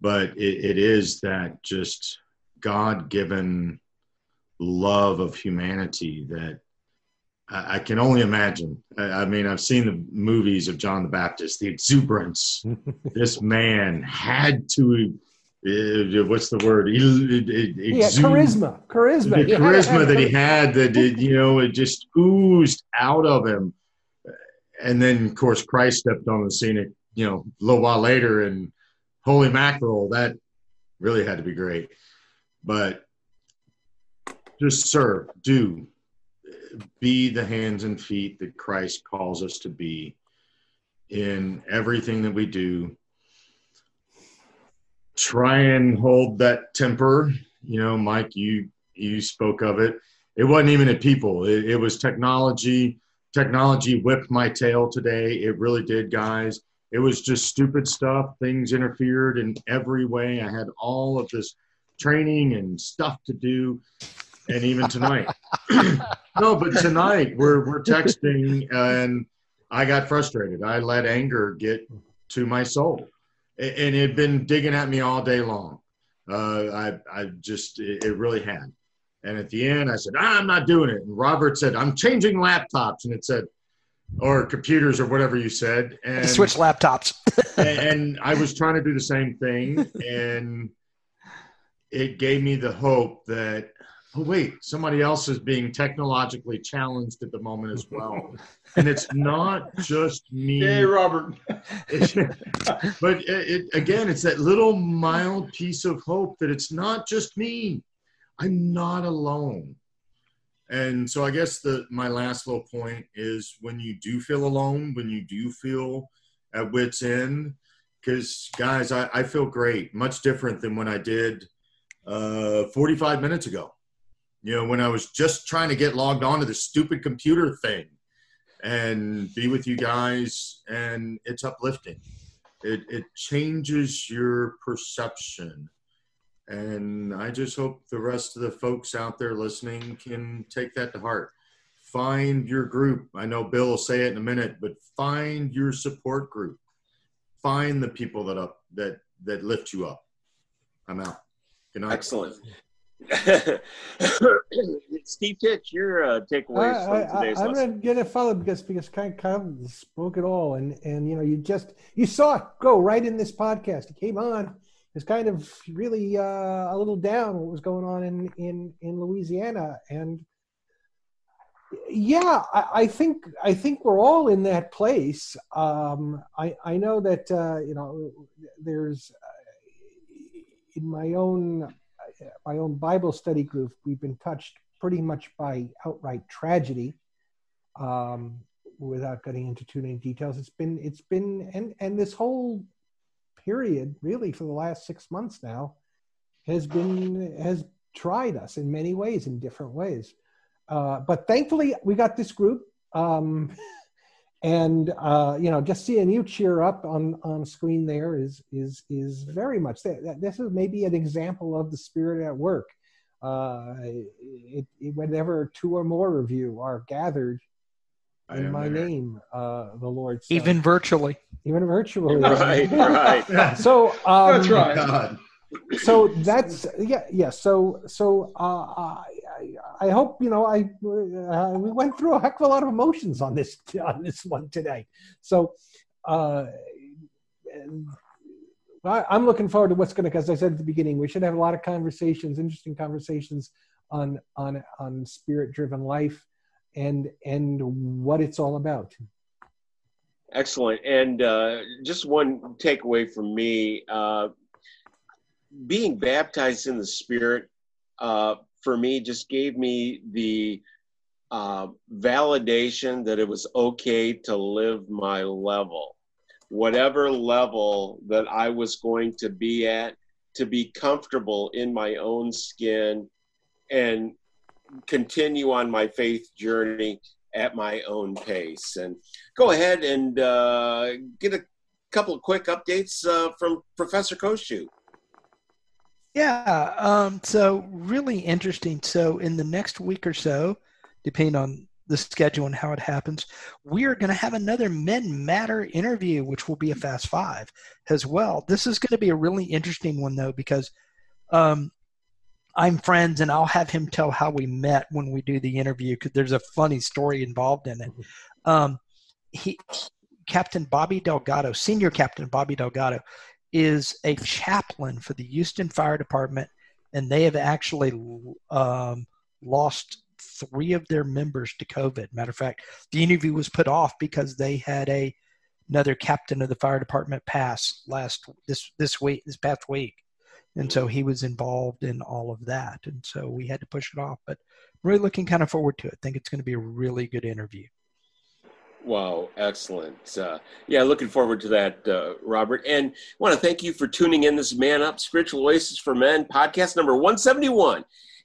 but it, it is that just God given love of humanity that I, I can only imagine. I, I, mean, I've seen the movies of John the Baptist, the exuberance this man had to uh, what's the word? yeah, charisma, charisma, the charisma that he had that it, you know it just oozed out of him. And then, of course, Christ stepped on the scene. You know, a little while later, and holy mackerel, that really had to be great. But just serve, do, be the hands and feet that Christ calls us to be in everything that we do try and hold that temper. You know, Mike, you you spoke of it. It wasn't even at people. It, it was technology. Technology whipped my tail today. It really did, guys. It was just stupid stuff. Things interfered in every way. I had all of this training and stuff to do, and even tonight. no, but tonight we're we're texting, and I got frustrated. I let anger get to my soul and it had been digging at me all day long. Uh, I, I just, it, it, really had. And at the end, I said, ah, I'm not doing it. And Robert said, I'm changing laptops. And it said, or computers or whatever you said. And switch laptops. and, and I was trying to do the same thing. And it gave me the hope that oh wait somebody else is being technologically challenged at the moment as well. And it's not just me. Hey robert. But it, it, again it's that little mild piece of hope that it's not just me. I'm not alone. And so i guess the my last little point is when you do feel alone when you do feel at wits end because guys I, I feel great much different than when i did uh, 45 minutes ago you know, when I was just trying to get logged on to the stupid computer thing and be with you guys, and it's uplifting. It, it changes your perception. And I just hope the rest of the folks out there listening can take that to heart. Find your group. I know Bill will say it in a minute, but find your support group. Find the people that up that that lift you up. I'm out. Good night. Excellent. Steve Titch, your uh, takeaways I, from today's I, I'm lesson. going to follow because because kind of spoke it all, and and you know you just you saw it go right in this podcast. It came on. It's kind of really uh, a little down what was going on in in in Louisiana, and yeah, I, I think I think we're all in that place. Um, I I know that uh, you know there's uh, in my own my own Bible study group, we've been touched pretty much by outright tragedy. Um, without getting into too many details, it's been it's been and and this whole period really for the last six months now has been has tried us in many ways in different ways. Uh, but thankfully, we got this group. Um, and uh, you know, just seeing you cheer up on on screen there is is is very much that. This is maybe an example of the spirit at work. Uh, it, it, whenever two or more of you are gathered in my there. name, uh, the Lord said. Even virtually. Even virtually. Right, right. so um, that's right. So that's yeah yeah so so uh, I, hope you know I uh, we went through a heck of a lot of emotions on this on this one today. So uh, I, I'm looking forward to what's going to as I said at the beginning we should have a lot of conversations interesting conversations on on on spirit driven life and and what it's all about. Excellent. And uh, just one takeaway from me uh, being baptized in the Spirit uh, for me just gave me the uh, validation that it was okay to live my level, whatever level that I was going to be at, to be comfortable in my own skin and continue on my faith journey at my own pace. And go ahead and uh, get a couple of quick updates uh, from Professor Koshu. Yeah. Um, so really interesting. So in the next week or so, depending on the schedule and how it happens, we are going to have another Men Matter interview, which will be a Fast Five as well. This is going to be a really interesting one though because um, I'm friends, and I'll have him tell how we met when we do the interview because there's a funny story involved in it. Mm-hmm. Um, he, Captain Bobby Delgado, Senior Captain Bobby Delgado, is a chaplain for the Houston Fire Department, and they have actually um, lost three of their members to COVID. Matter of fact, the interview was put off because they had a another captain of the fire department pass last this this week this past week, and so he was involved in all of that, and so we had to push it off. But I'm really looking kind of forward to it. I think it's going to be a really good interview. Wow, excellent. Uh, yeah, looking forward to that, uh, Robert. And I want to thank you for tuning in this Man Up Spiritual Oasis for Men podcast number 171.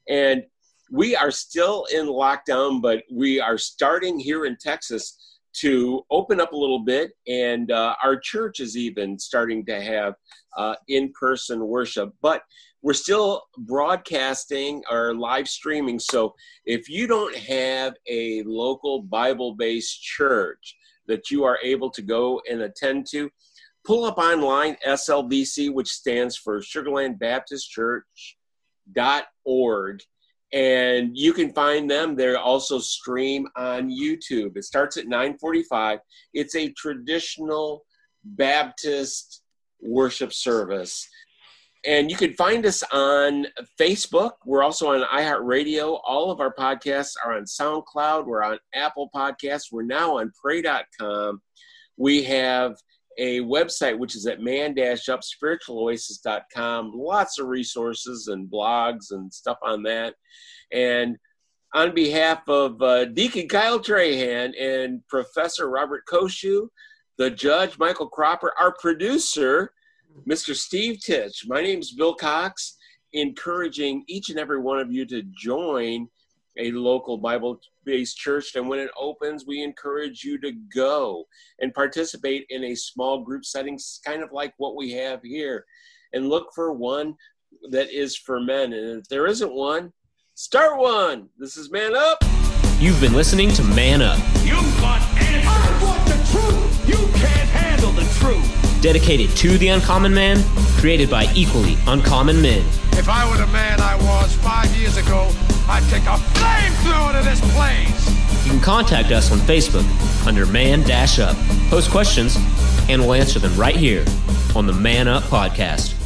And we are still in lockdown, but we are starting here in Texas to open up a little bit. And uh, our church is even starting to have uh, in person worship. But we're still broadcasting or live streaming. So if you don't have a local Bible based church that you are able to go and attend to, pull up online SLBC, which stands for Sugarland Baptist Church dot org and you can find them they also stream on youtube it starts at 9.45 it's a traditional baptist worship service and you can find us on Facebook. We're also on iHeartRadio. All of our podcasts are on SoundCloud. We're on Apple Podcasts. We're now on Pray.com. We have a website which is at man-upspiritualoasis.com. Lots of resources and blogs and stuff on that. And on behalf of uh, Deacon Kyle Trahan and Professor Robert Koshu, the judge Michael Cropper, our producer Mr. Steve Titch. My name is Bill Cox, encouraging each and every one of you to join a local Bible based church. And when it opens, we encourage you to go and participate in a small group setting, kind of like what we have here. And look for one that is for men. And if there isn't one, start one. This is Man Up. You've been listening to Man Up. You want answers. I want the truth. You can't handle the truth dedicated to the uncommon man, created by equally uncommon men. If I were the man I was five years ago, I'd take a flamethrower to this place. You can contact us on Facebook under Man Dash Up. Post questions, and we'll answer them right here on the Man Up Podcast.